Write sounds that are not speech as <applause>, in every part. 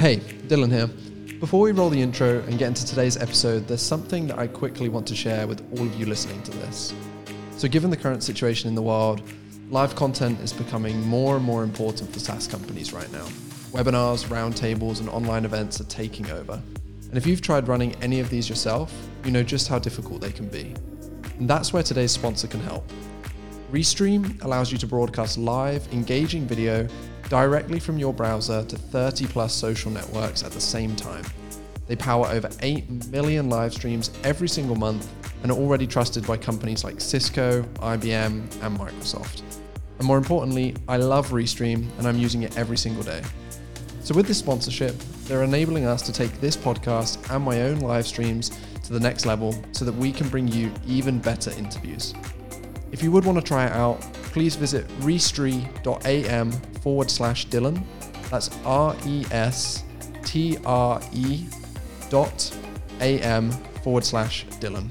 Hey, Dylan here. Before we roll the intro and get into today's episode, there's something that I quickly want to share with all of you listening to this. So, given the current situation in the world, live content is becoming more and more important for SaaS companies right now. Webinars, roundtables, and online events are taking over. And if you've tried running any of these yourself, you know just how difficult they can be. And that's where today's sponsor can help. Restream allows you to broadcast live, engaging video directly from your browser to 30 plus social networks at the same time. They power over 8 million live streams every single month and are already trusted by companies like Cisco, IBM, and Microsoft. And more importantly, I love Restream and I'm using it every single day. So, with this sponsorship, they're enabling us to take this podcast and my own live streams to the next level so that we can bring you even better interviews. If you would want to try it out, please visit restre.am forward slash Dylan. That's R E S T R E dot am forward slash Dylan.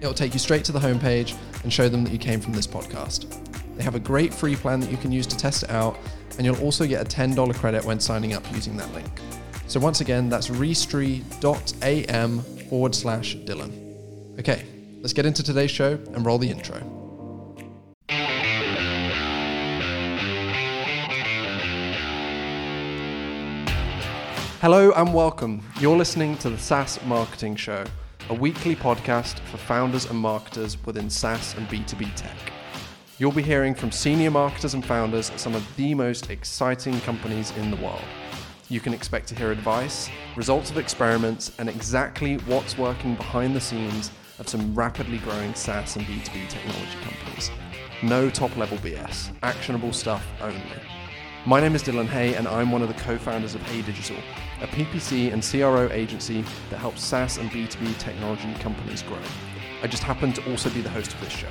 It'll take you straight to the homepage and show them that you came from this podcast. They have a great free plan that you can use to test it out, and you'll also get a $10 credit when signing up using that link. So once again, that's restre.am forward slash Dylan. Okay, let's get into today's show and roll the intro. Hello and welcome. You're listening to the SaaS Marketing Show, a weekly podcast for founders and marketers within SaaS and B2B tech. You'll be hearing from senior marketers and founders at some of the most exciting companies in the world. You can expect to hear advice, results of experiments, and exactly what's working behind the scenes of some rapidly growing SaaS and B2B technology companies. No top level BS, actionable stuff only. My name is Dylan Hay, and I'm one of the co founders of Hey Digital, a PPC and CRO agency that helps SaaS and B2B technology companies grow. I just happen to also be the host of this show.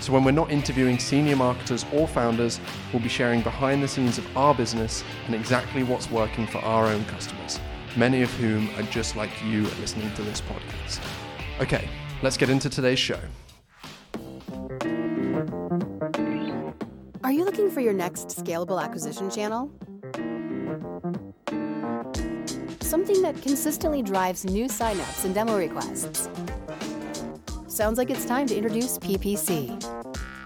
So when we're not interviewing senior marketers or founders, we'll be sharing behind the scenes of our business and exactly what's working for our own customers, many of whom are just like you listening to this podcast. Okay, let's get into today's show. For your next scalable acquisition channel? Something that consistently drives new signups and demo requests. Sounds like it's time to introduce PPC.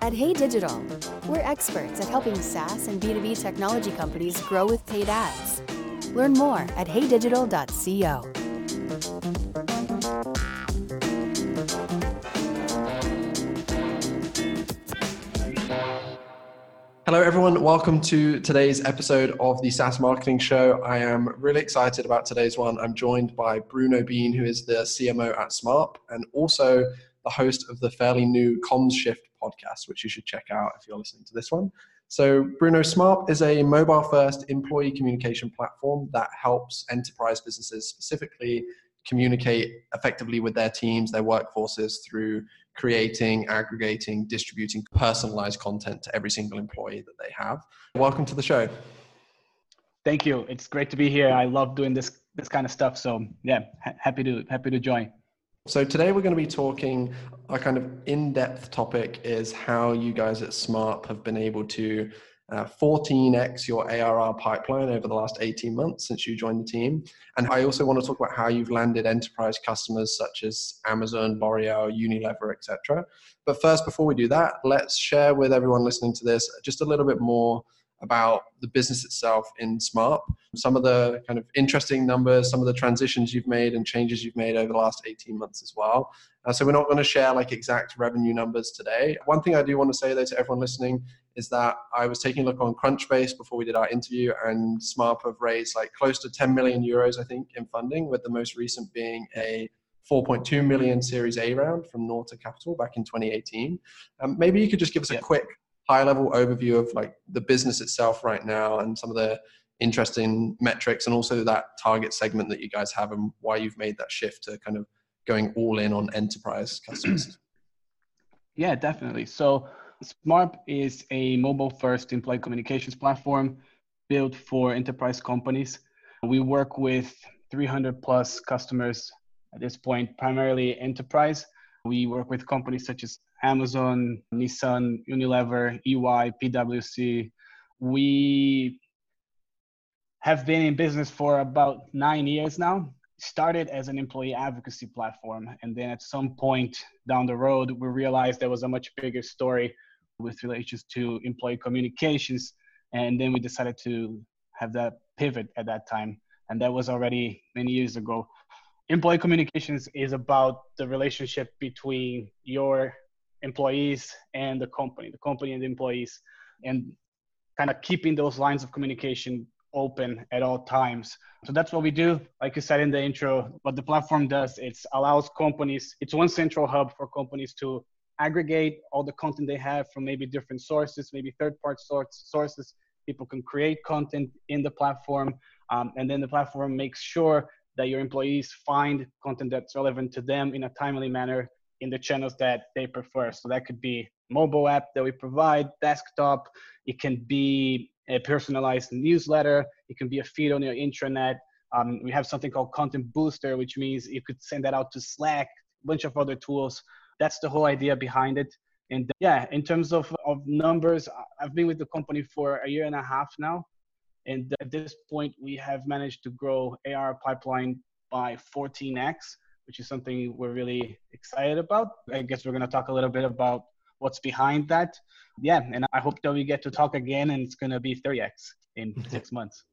At Hey Digital, we're experts at helping SaaS and B2B technology companies grow with paid ads. Learn more at heydigital.co. Hello, everyone. Welcome to today's episode of the SaaS Marketing Show. I am really excited about today's one. I'm joined by Bruno Bin, who is the CMO at Smarp and also the host of the fairly new Comms Shift podcast, which you should check out if you're listening to this one. So, Bruno Smarp is a mobile first employee communication platform that helps enterprise businesses specifically communicate effectively with their teams, their workforces through creating, aggregating, distributing personalized content to every single employee that they have. Welcome to the show. Thank you. It's great to be here. I love doing this this kind of stuff. So yeah, ha- happy to happy to join. So today we're going to be talking a kind of in-depth topic is how you guys at Smarp have been able to uh, 14x your ARR pipeline over the last 18 months since you joined the team. And I also want to talk about how you've landed enterprise customers such as Amazon, L'Oreal, Unilever, etc. But first, before we do that, let's share with everyone listening to this just a little bit more about the business itself in Smarp, some of the kind of interesting numbers, some of the transitions you've made and changes you've made over the last 18 months as well. Uh, so we're not going to share like exact revenue numbers today. One thing I do want to say though to everyone listening is that I was taking a look on Crunchbase before we did our interview and Smarp have raised like close to 10 million euros, I think, in funding, with the most recent being a 4.2 million Series A round from Nauta Capital back in 2018. Um, maybe you could just give us a quick high level overview of like the business itself right now and some of the interesting metrics and also that target segment that you guys have and why you've made that shift to kind of going all in on enterprise customers. <clears throat> Yeah, definitely. So Smarp is a mobile first employee communications platform built for enterprise companies. We work with 300 plus customers at this point, primarily enterprise. We work with companies such as Amazon, Nissan, Unilever, EY, PwC. We have been in business for about nine years now. Started as an employee advocacy platform. And then at some point down the road, we realized there was a much bigger story with relations to employee communications. And then we decided to have that pivot at that time. And that was already many years ago. Employee communications is about the relationship between your employees and the company, the company and the employees, and kind of keeping those lines of communication open at all times. So that's what we do. Like you said in the intro, what the platform does, it allows companies, it's one central hub for companies to aggregate all the content they have from maybe different sources, maybe third party sources. People can create content in the platform. Um, and then the platform makes sure that your employees find content that's relevant to them in a timely manner in the channels that they prefer. So that could be mobile app that we provide, desktop. It can be a personalized newsletter. It can be a feed on your intranet. Um, we have something called Content Booster, which means you could send that out to Slack, a bunch of other tools. That's the whole idea behind it. And uh, yeah, in terms of, of numbers, I've been with the company for a year and a half now. And uh, at this point, we have managed to grow AR pipeline by 14x, which is something we're really excited about. I guess we're going to talk a little bit about what's behind that. Yeah, and I hope that we get to talk again, and it's going to be 3x in <laughs> six months.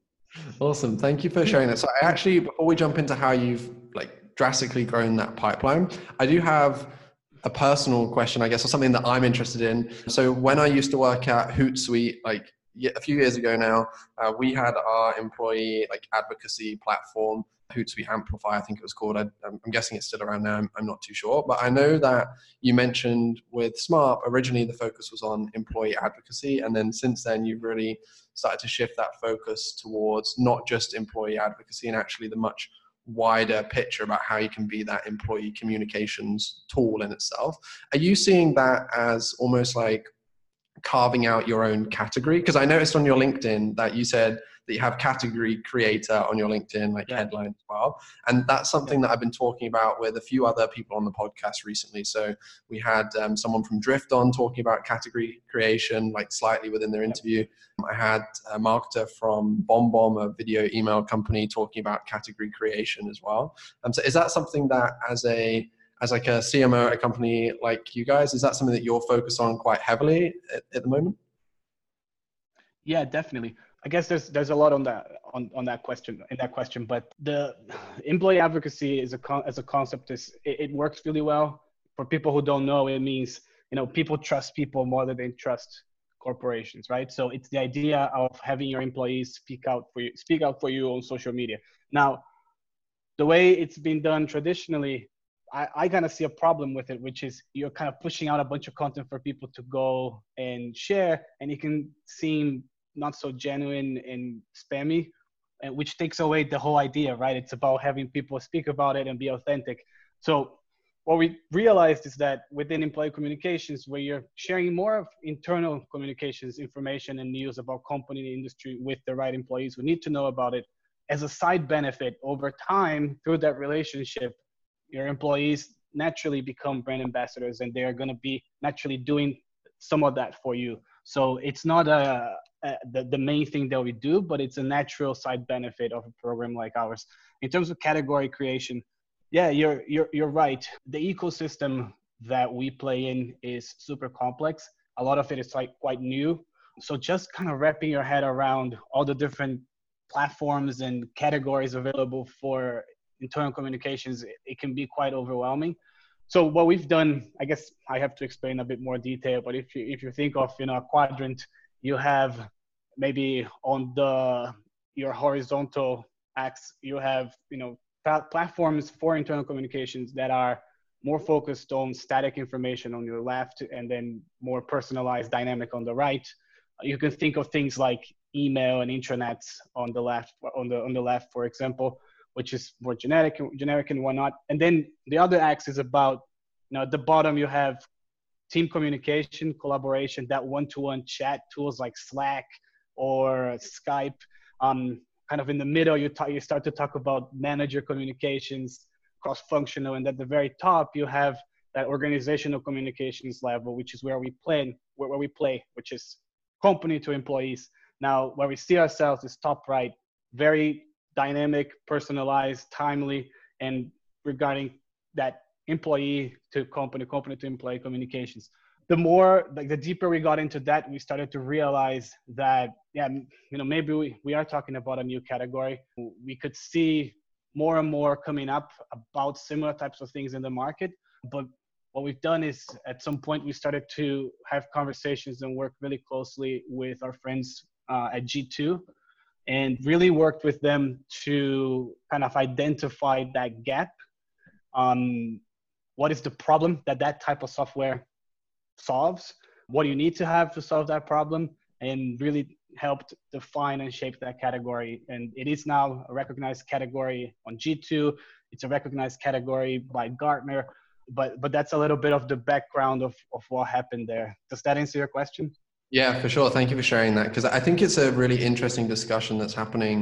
Awesome. Thank you for sharing that. So, I actually, before we jump into how you've like drastically grown that pipeline, I do have a personal question, I guess, or something that I'm interested in. So, when I used to work at Hootsuite, like a few years ago now, uh, we had our employee like advocacy platform, Hootsuite Amplify, I think it was called. I, am guessing it's still around now. I'm, I'm, not too sure, but I know that you mentioned with Smarp originally the focus was on employee advocacy, and then since then you've really started to shift that focus towards not just employee advocacy and actually the much wider picture about how you can be that employee communications tool in itself. Are you seeing that as almost like carving out your own category? Because I noticed on your LinkedIn that you said that you have category creator on your LinkedIn, like yeah. headline as well. And that's something that I've been talking about with a few other people on the podcast recently. So we had um, someone from Drift on talking about category creation, like slightly within their interview. I had a marketer from BombBomb, a video email company, talking about category creation as well. Um, so is that something that as a as like a CMO at a company like you guys, is that something that you're focused on quite heavily at, at the moment? Yeah, definitely. I guess there's there's a lot on that on, on that question in that question, but the employee advocacy is a con, as a concept is it, it, works really well for people who don't know. It means you know people trust people more than they trust corporations, right? So it's the idea of having your employees speak out for you, speak out for you on social media. Now, the way it's been done traditionally, I, I kind of see a problem with it, which is you're kind of pushing out a bunch of content for people to go and share, and it can seem not so genuine and spammy, and which takes away the whole idea, right? It's about having people speak about it and be authentic. So what we realized is that within employee communications, where you're sharing more of internal communications information and news about company and industry with the right employees who need to know about it, as a side benefit over time through that relationship, your employees naturally become brand ambassadors and they are going to be naturally doing some of that for you. So it's not a, uh, the, the main thing that we do, but it's a natural side benefit of a program like ours. In terms of category creation, yeah, you're, you're, you're right. The ecosystem that we play in is super complex. A lot of it is like quite new. So just kind of wrapping your head around all the different platforms and categories available for internal communications, it, it can be quite overwhelming so what we've done i guess i have to explain a bit more detail but if you if you think of you know a quadrant you have maybe on the your horizontal axis you have you know platforms for internal communications that are more focused on static information on your left and then more personalized dynamic on the right. You can think of things like email and intranets on the left on the on the left for example which is more generic generic and whatnot. And then the other axis is about you know at the bottom you have team communication collaboration that one-to-one chat tools like slack or Skype. Um, kind of in the middle, you, you start to talk about manager communications, cross-functional, and at the very top, you have that organizational communications level, which is where we play, where, where we play, which is company to employees. Now, where we see ourselves is top right. very dynamic, personalized, timely, and regarding that employee to company, company to employee communications. The more, like the deeper we got into that, we started to realize that, yeah, you know, maybe we, we are talking about a new category. We could see more and more coming up about similar types of things in the market. But what we've done is at some point we started to have conversations and work really closely with our friends uh, at G2 and really worked with them to kind of identify that gap on what is the problem that that type of software solves? What do you need to have to solve that problem? And really helped define and shape that category. And it is now a recognized category on g2 it's a recognized category by gartner. But but that's a little bit of the background of, of what happened there. Does that answer your question? Yeah for sure. Thank you for sharing that. Because i think it's a really interesting discussion that's happening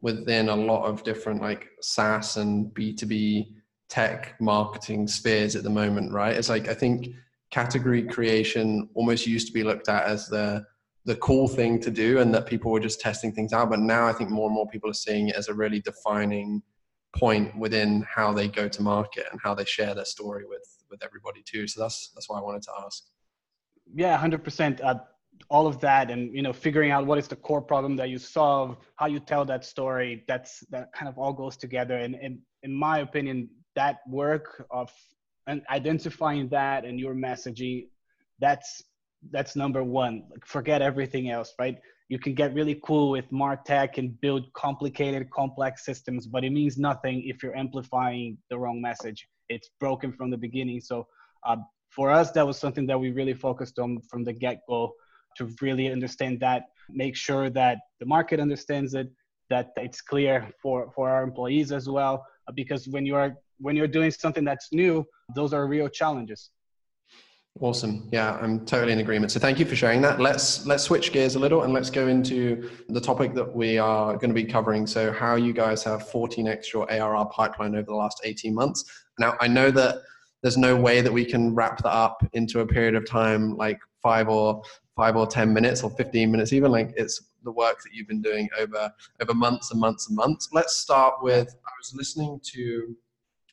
within a lot of different like saas and b2b tech marketing spheres at the moment right? It's like i think category creation almost used to be looked at as the the cool thing to do and that people were just testing things out but now i think more and more people are seeing it as a really defining point within how they go to market and how they share their story with with everybody too. So that's that's why i wanted to ask. Yeah 100% uh, all of that and you know figuring out what is the core problem that you solve how you tell that story that's that kind of all goes together. And, and in my opinion that work of and identifying that and your messaging that's that's number one. Like forget everything else right? You can get really cool with martech and build complicated complex systems but it means nothing if you're amplifying the wrong message. It's broken from the beginning. So uh, for us that was something that we really focused on from the get-go to really understand that make sure that the market understands it that it's clear for for our employees as well because when you are when you're doing something that's new those are real challenges Awesome. Yeah, I'm totally in agreement. So thank you for sharing that. Let's let's switch gears a little and let's go into the topic that we are going to be covering. So how you guys have 14x your ARR pipeline over the last 18 months. Now I know that there's no way that we can wrap that up into a period of time like five or five or 10 minutes or 15 minutes even like it's the work that you've been doing over over months and months and months. Let's start with I was listening to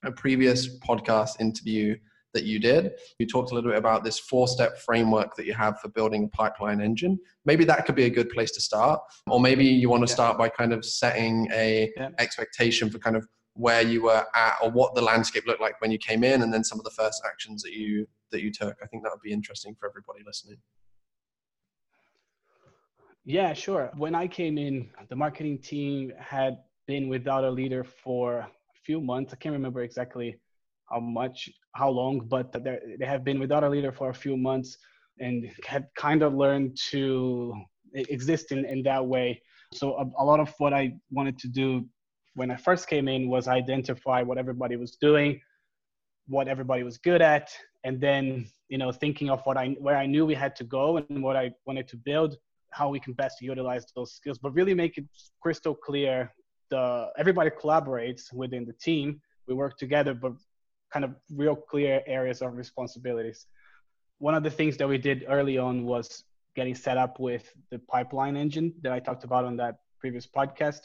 a previous podcast interview that you did. You talked a little bit about this four step framework that you have for building a pipeline engine. Maybe that could be a good place to start. Or maybe you want to start by kind of setting a yeah. expectation for kind of where you were at or what the landscape looked like when you came in and then some of the first actions that you that you took. I think that would be interesting for everybody listening. Yeah, sure. When I came in, the marketing team had been without a leader for a few months. I can't remember exactly how much, how long, but they have been without a leader for a few months and had kind of learned to exist in, in that way. So a, a lot of what I wanted to do when I first came in was identify what everybody was doing, what everybody was good at, and then you know thinking of what I where I knew we had to go and what I wanted to build, how we can best utilize those skills, but really make it crystal clear. The everybody collaborates within the team. We work together, but kind of real clear areas of responsibilities. One of the things that we did early on was getting set up with the pipeline engine that I talked about on that previous podcast.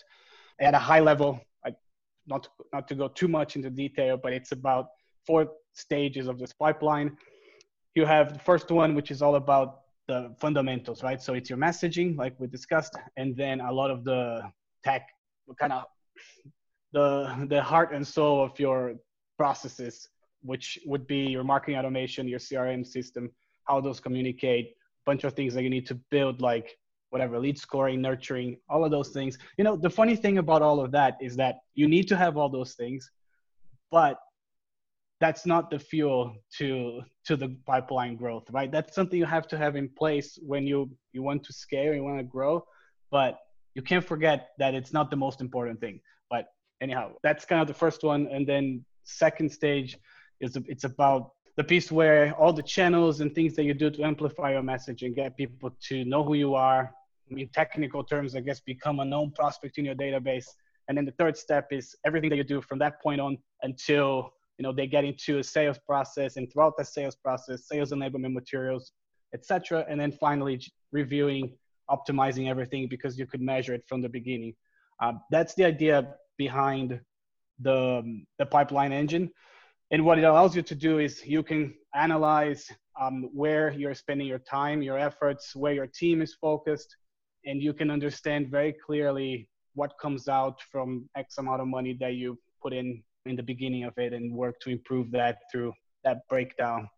At a high level, I, not not to go too much into detail, but it's about four stages of this pipeline. You have the first one, which is all about the fundamentals, right? So it's your messaging, like we discussed, and then a lot of the tech, kind of the the heart and soul of your processes, which would be your marketing automation, your CRM system, how those communicate, a bunch of things that you need to build, like whatever, lead scoring, nurturing, all of those things. You know, the funny thing about all of that is that you need to have all those things, but that's not the fuel to to the pipeline growth right that's something you have to have in place when you you want to scale you want to grow but you can't forget that it's not the most important thing but anyhow that's kind of the first one and then second stage is it's about the piece where all the channels and things that you do to amplify your message and get people to know who you are. In technical terms, I guess become a known prospect in your database. And then the third step is everything that you do from that point on until you know they get into a sales process and throughout the sales process, sales enablement materials, etc. And then finally reviewing, optimizing everything because you could measure it from the beginning. Uh, that's the idea behind the, the pipeline engine. And what it allows you to do is you can analyze um, where you're spending your time, your efforts, where your team is focused, and you can understand very clearly what comes out from X amount of money that you put in in the beginning of it and work to improve that through that breakdown.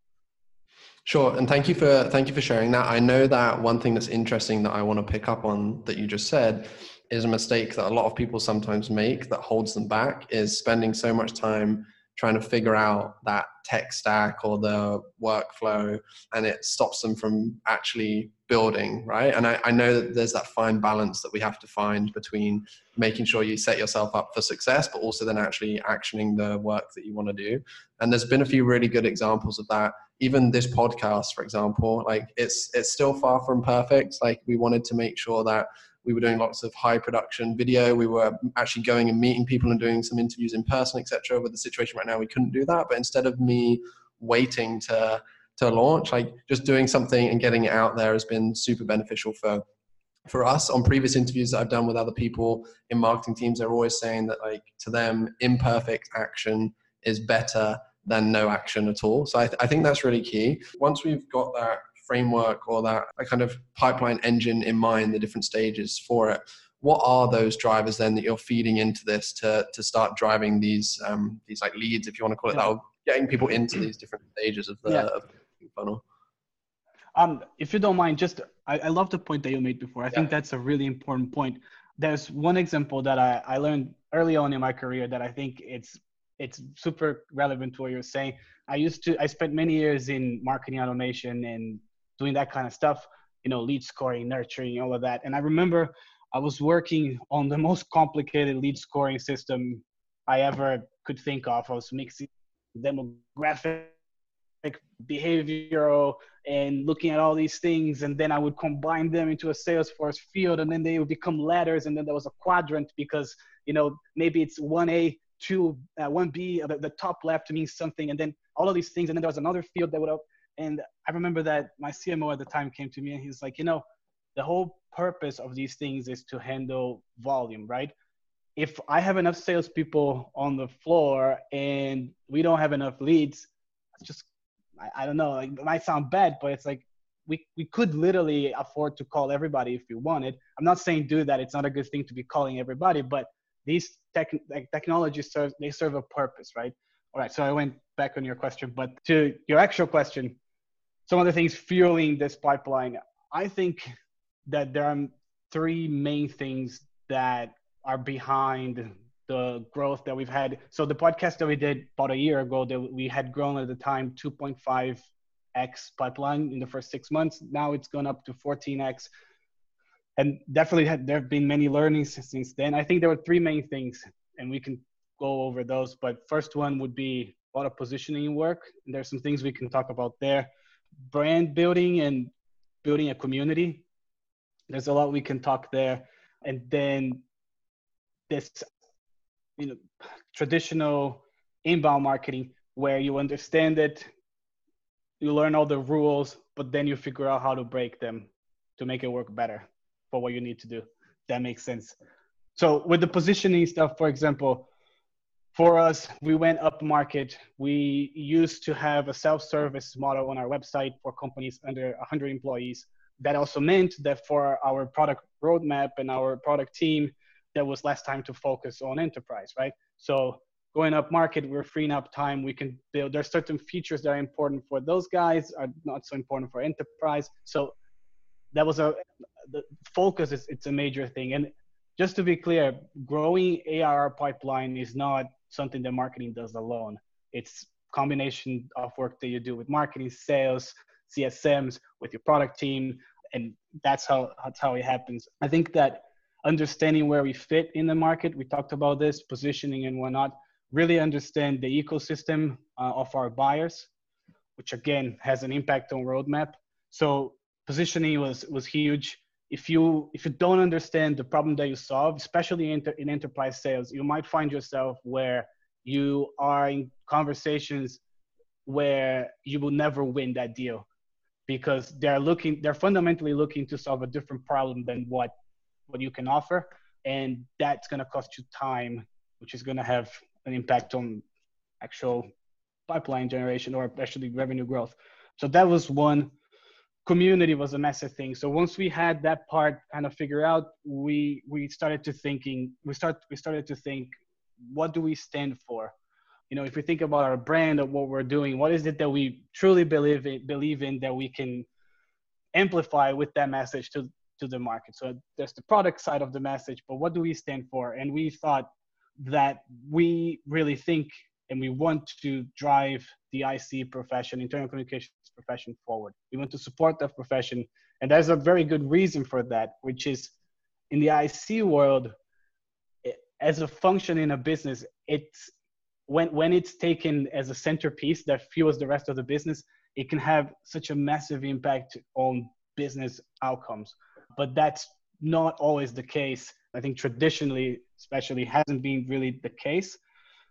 Sure, and thank you for thank you for sharing that. I know that one thing that's interesting that I want to pick up on that you just said is a mistake that a lot of people sometimes make that holds them back is spending so much time trying to figure out that tech stack or the workflow and it stops them from actually building right? And I, I, know that there's that fine balance that we have to find between making sure you set yourself up for success but also then actually actioning the work that you want to do. And there's been a few really good examples of that. Even this podcast for example like it's it's still far from perfect. Like we wanted to make sure that we were doing lots of high production video. We were actually going and meeting people and doing some interviews in person etc with the situation right now we couldn't do that. But instead of me waiting to to launch like just doing something and getting it out there has been super beneficial for for us on previous interviews that I've done with other people in marketing teams, they're always saying that like to them, imperfect action is better than no action at all. So I, th- I think that's really key. Once we've got that framework or that kind of pipeline engine in mind, the different stages for it, what are those drivers then that you're feeding into this to to start driving these um, these like leads, if you want to call it yeah. that, or getting people into these different stages of the, yeah. of the funnel? Um, if you don't mind, just I, I, love the point that you made before. I yeah. think that's a really important point. There's one example that I, I learned early on in my career that I think it's it's super relevant to what you're saying. I used to I spent many years in marketing automation and doing that kind of stuff, you know, lead scoring, nurturing, all of that. And I remember I was working on the most complicated lead scoring system I ever could think of. I was mixing demographic, behavioral, and looking at all these things. And then I would combine them into a Salesforce field, and then they would become letters. And then there was a quadrant because, you know, maybe it's 1A, 2, uh, 1B, the, the top left means something. And then all of these things. And then there was another field that would and I remember that my CMO at the time came to me and he's like, you know, the whole purpose of these things is to handle volume, right? If I have enough salespeople on the floor and we don't have enough leads, just I, I don't know, like, it might sound bad, but it's like we, we could literally afford to call everybody if we wanted. I'm not saying do that. It's not a good thing to be calling everybody, but these tech, like, technologies serve they serve a purpose, right? All right. So I went back on your question, but to your actual question, some of the things fueling this pipeline. I think that there are three main things that are behind the growth that we've had. So the podcast that we did about a year ago, that we had grown at the time 2.5x pipeline in the first six months. Now it's gone up to 14x, and definitely had, there have been many learnings since then. I think there were three main things, and we can go over those. But first one would be a lot of positioning work. There's some things we can talk about there brand building and building a community. There's a lot we can talk there. And then this, you know, traditional inbound marketing where you understand it, you learn all the rules, but then you figure out how to break them to make it work better for what you need to do. That makes sense. So with the positioning stuff, for example, for us, we went up market. We used to have a self-service model on our website for companies under 100 employees. That also meant that for our product roadmap and our product team, there was less time to focus on enterprise, right? So going up market, we're freeing up time. We can build. There's certain features that are important for those guys, are not so important for enterprise. So that was a the focus is it's a major thing. And just to be clear, growing ARR pipeline is not something that marketing does alone. It's combination of work that you do with marketing, sales, CSMs, with your product team, and that's how that's how it happens. I think that understanding where we fit in the market, we talked about this positioning and whatnot. Really understand the ecosystem uh, of our buyers, which again has an impact on roadmap. So positioning was was huge. If you if you don't understand the problem that you solve, especially in, in enterprise sales, you might find yourself where you are in conversations where you will never win that deal because they're looking they're fundamentally looking to solve a different problem than what what you can offer and that's going to cost you time which is going to have an impact on actual pipeline generation or actually revenue growth. So that was one. Community was a massive thing. So once we had that part kind of figure out we we started to thinking we start we started to think what do we stand for? You know if we think about our brand of what we're doing what is it that we truly believe in, believe in that we can amplify with that message to to the market so there's the product side of the message but what do we stand for and we thought that we really think and we want to drive the IC profession, internal communications profession forward. We want to support that profession. And there's a very good reason for that, which is in the IC world, as a function in a business, it's when, when it's taken as a centerpiece that fuels the rest of the business, it can have such a massive impact on business outcomes. But that's not always the case. I think traditionally, especially, hasn't been really the case.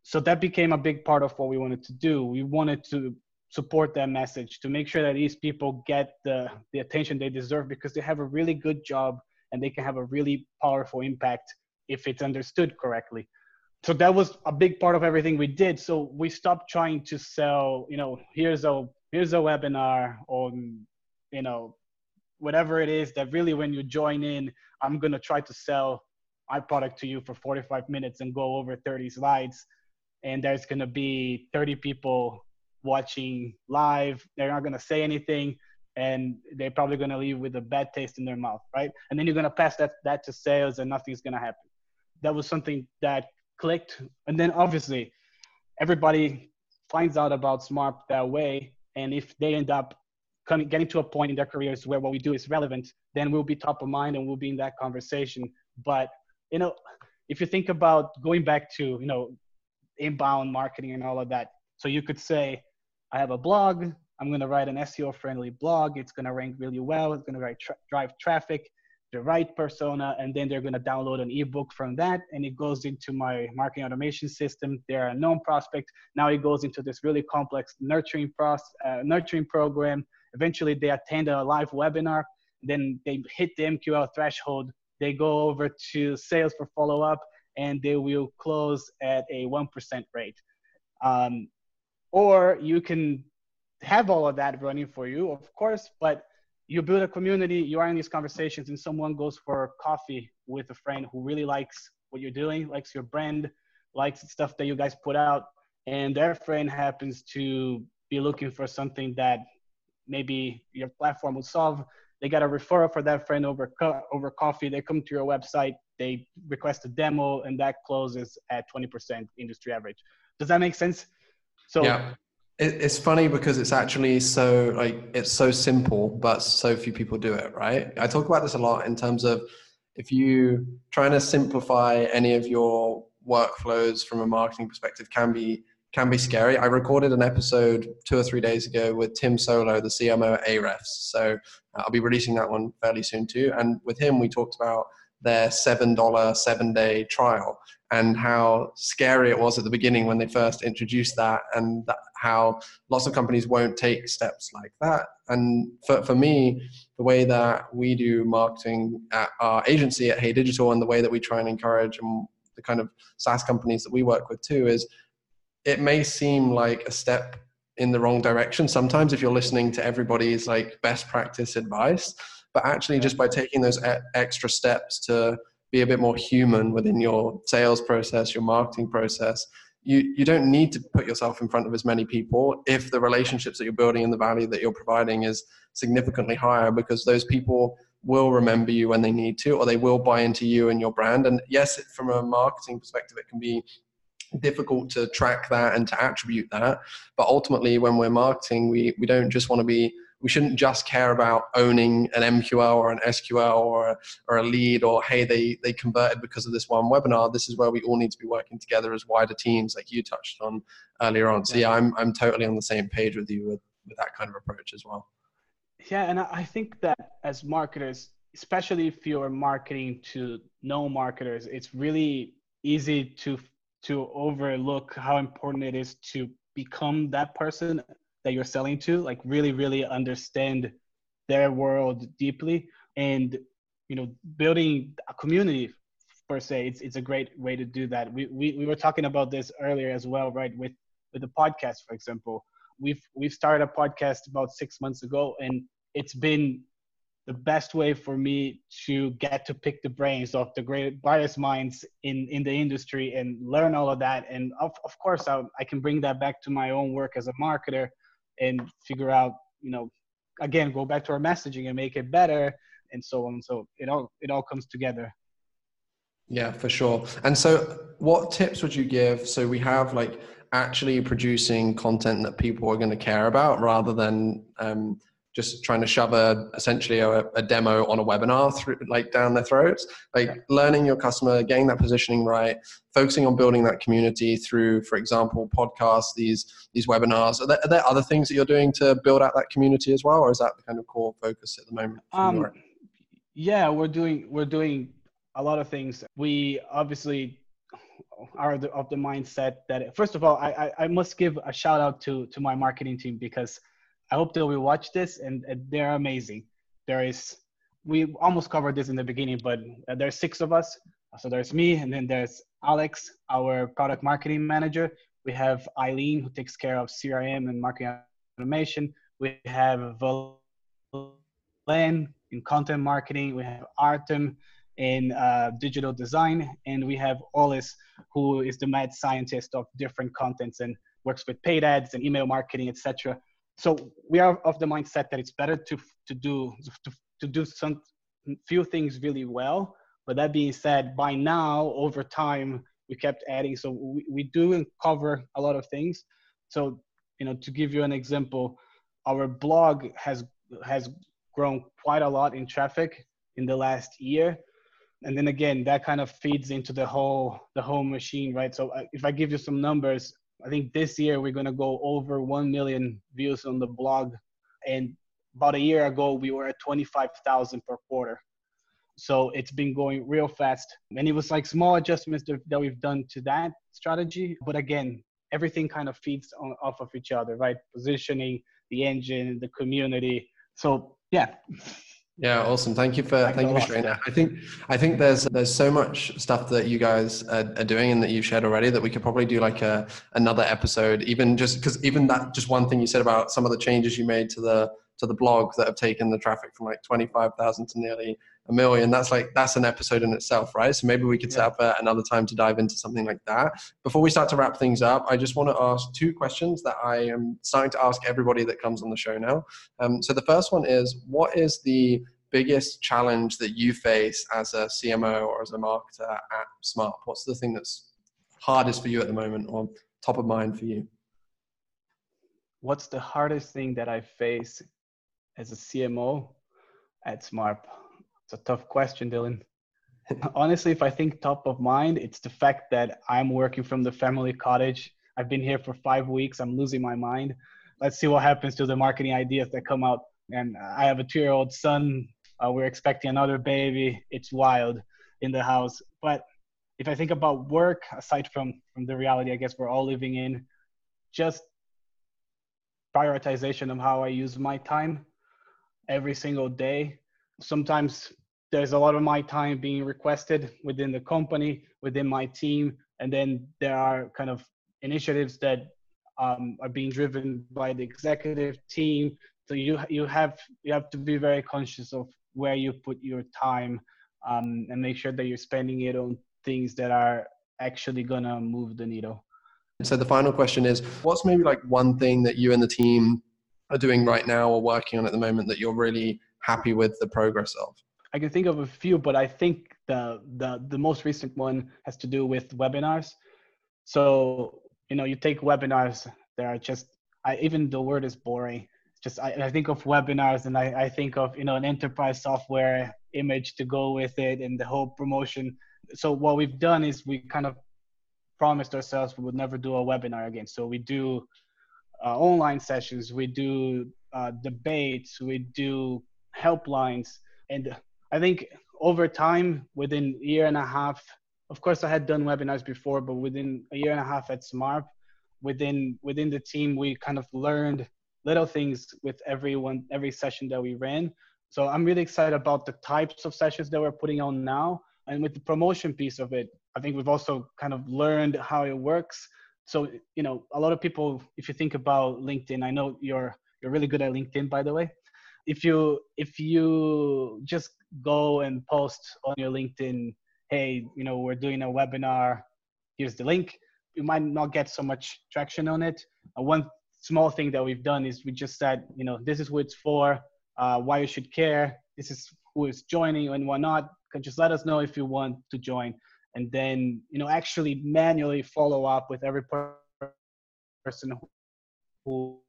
So that became a big part of what we wanted to do. We wanted to support that message to make sure that these people get the, the attention they deserve because they have a really good job and they can have a really powerful impact if it's understood correctly. So that was a big part of everything we did. So we stopped trying to sell, you know, here's a here's a webinar on, you know, whatever it is that really when you join in, I'm gonna try to sell my product to you for 45 minutes and go over 30 slides. And there's going to be 30 people watching live. They're not going to say anything and they're probably going to leave with a bad taste in their mouth right? And then you're going to pass that that to sales and nothing's going to happen. That was something that clicked. And then obviously everybody finds out about Smarp that way. And if they end up coming getting to a point in their careers where what we do is relevant then we'll be top of mind and we'll be in that conversation but you know if you think about going back to you know inbound marketing and all of that. So you could say, I have a blog. I'm going to write an SEO friendly blog. It's going to rank really well. It's going to tra- drive traffic, the right persona, and then they're going to download an ebook from that. And it goes into my marketing automation system. They're a known prospect. Now it goes into this really complex nurturing process, uh, nurturing program. Eventually, they attend a live webinar. Then they hit the MQL threshold. They go over to sales for follow up and they will close at a 1% rate. Um, or you can have all of that running for you, of course, but you build a community, you are in these conversations, and someone goes for coffee with a friend who really likes what you're doing, likes your brand, likes stuff that you guys put out, and their friend happens to be looking for something that maybe your platform will solve. They got a referral for that friend over co- over coffee. They come to your website, they request a demo and that closes at 20% industry average. Does that make sense? So yeah. It's funny because it's actually so like it's so simple but so few people do it right? I talk about this a lot in terms of if you trying to simplify any of your workflows from a marketing perspective can be can be scary. I recorded an episode two or three days ago with Tim Soulo, the CMO at Ahrefs. So uh, I'll be releasing that one fairly soon too. And with him, we talked about their $7 seven day trial and how scary it was at the beginning when they first introduced that and that, how lots of companies won't take steps like that and for, for me the way that we do marketing at our agency at hey digital and the way that we try and encourage and the kind of saas companies that we work with too is it may seem like a step in the wrong direction sometimes if you're listening to everybody's like best practice advice but actually just by taking those extra steps to be a bit more human within your sales process your marketing process you you don't need to put yourself in front of as many people if the relationships that you're building and the value that you're providing is significantly higher because those people will remember you when they need to or they will buy into you and your brand. And yes from a marketing perspective it can be difficult to track that and to attribute that but ultimately when we're marketing we we don't just want to be we shouldn't just care about owning an MQL or an SQL or a, or a lead or hey they they converted because of this one webinar. This is where we all need to be working together as wider teams, like you touched on earlier on. So yeah, I'm I'm totally on the same page with you with with that kind of approach as well. Yeah, and I think that as marketers, especially if you're marketing to no marketers, it's really easy to to overlook how important it is to become that person that you're selling to like really really understand their world deeply and you know building a community per se. It's it's a great way to do that. We we, we were talking about this earlier as well, right? With with the podcast, for example. We've we've started a podcast about six months ago and it's been the best way for me to get to pick the brains of the great brightest minds in in the industry and learn all of that. And of, of course I, I can bring that back to my own work as a marketer and figure out you know again go back to our messaging and make it better and so on. So it all it all comes together. Yeah for sure. And so what tips would you give? So we have like actually producing content that people are going to care about rather than um, just trying to shove a essentially a, a, demo on a webinar through like down their throats. Like yeah. learning your customer getting that positioning right focusing on building that community through for example podcasts these these webinars. Are there, are there other things that you're doing to build out that community as well or is that the kind of core focus at the moment um, yeah we're doing we're doing a lot of things. We obviously are the, of the mindset that first of all I, I i must give a shout out to to my marketing team because I hope they will watch this, and, they're amazing. There is, we almost covered this in the beginning, but uh, there's six of us. So there's me, and then there's Alex, our product marketing manager. We have Eileen, who takes care of CRM and marketing automation. We have Len in content marketing. We have Artem in uh, digital design, and we have Olis, who is the mad scientist of different contents and works with paid ads and email marketing, etc so we are of the mindset that it's better to to do to, to do some few things really well. But that being said by now over time we kept adding. So we, we do cover a lot of things. So you know to give you an example our blog has has grown quite a lot in traffic in the last year. And then again that kind of feeds into the whole the whole machine right? So uh, if i give you some numbers I think this year we're to go over 1 million views on the blog. And about a year ago, we were at 25,000 per quarter. So it's been going real fast. And it was like small adjustments that we've done to that strategy. But again, everything kind of feeds on, off of each other, right? Positioning, the engine, the community. So yeah. <laughs> Yeah, awesome. Thank you for thank you for sharing that. I think I think there's there's so much stuff that you guys are, are, doing and that you've shared already that we could probably do like a another episode. Even just because even that just one thing you said about some of the changes you made to the to the blog that have taken the traffic from like twenty five thousand to nearly a million that's like that's an episode in itself right? So maybe we could set up a, another time to dive into something like that. Before we start to wrap things up i just want to ask two questions that i am starting to ask everybody that comes on the show now. Um, so the first one is what is the biggest challenge that you face as a cmo or as a marketer at Smarp? What's the thing that's hardest for you at the moment or top of mind for you? What's the hardest thing that i face as a cmo at Smarp it's a tough question, Dylan. <laughs> Honestly, if I think top of mind, it's the fact that I'm working from the family cottage. I've been here for five weeks. I'm losing my mind. Let's see what happens to the marketing ideas that come out. And I have a two year old son. Uh, we're expecting another baby. It's wild in the house. But if I think about work, aside from, from the reality I guess we're all living in, just prioritization of how I use my time every single day. Sometimes there's a lot of my time being requested within the company, within my team, and then there are kind of initiatives that um, are being driven by the executive team. So you you have you have to be very conscious of where you put your time um, and make sure that you're spending it on things that are actually gonna move the needle. So the final question is, what's maybe like one thing that you and the team are doing right now or working on at the moment that you're really happy with the progress of? I can think of a few, but I think the the the most recent one has to do with webinars. So you know, you take webinars. There are just I, even the word is boring. Just I, I think of webinars and I, I think of you know an enterprise software image to go with it and the whole promotion. So what we've done is we kind of promised ourselves we would never do a webinar again. So we do uh, online sessions, we do uh, debates, we do helplines, and I think over time, within a year and a half, of course, I had done webinars before, but within a year and a half at Smarp, within within the team, we kind of learned little things with everyone, every session that we ran. So I'm really excited about the types of sessions that we're putting on now And with the promotion piece of it, I think we've also kind of learned how it works. So, you know, a lot of people, if you think about LinkedIn, I know you're you're really good at LinkedIn, by the way. If you if you just go and post on your LinkedIn, hey, you know, we're doing a webinar, here's the link, you might not get so much traction on it. Uh, one small thing that we've done is we just said, you know, this is who it's for, uh, why you should care, this is who is joining and why whatnot. Just let us know if you want to join, and then you know actually manually follow up with every person who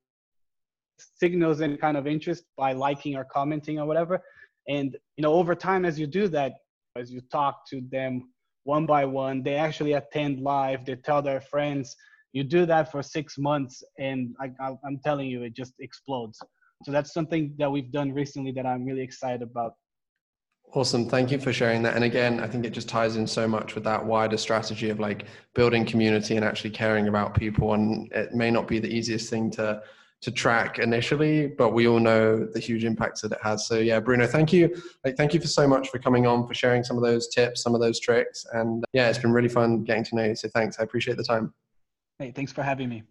signals any kind of interest by liking or commenting or whatever. And you know over time as you do that, as you talk to them one by one, they actually attend live. They tell their friends. You do that for six months, and I, I'm telling you, it just explodes. So that's something that we've done recently that I'm really excited about. Awesome. Thank you for sharing that. And again, I think it just ties in so much with that wider strategy of like building community and actually caring about people. And it may not be the easiest thing to to track initially, but we all know the huge impacts that it has. So yeah, Bruno, thank you. Like, thank you for so much for coming on, for sharing some of those tips, some of those tricks. And yeah, it's been really fun getting to know you. So thanks. I appreciate the time. Hey, thanks for having me.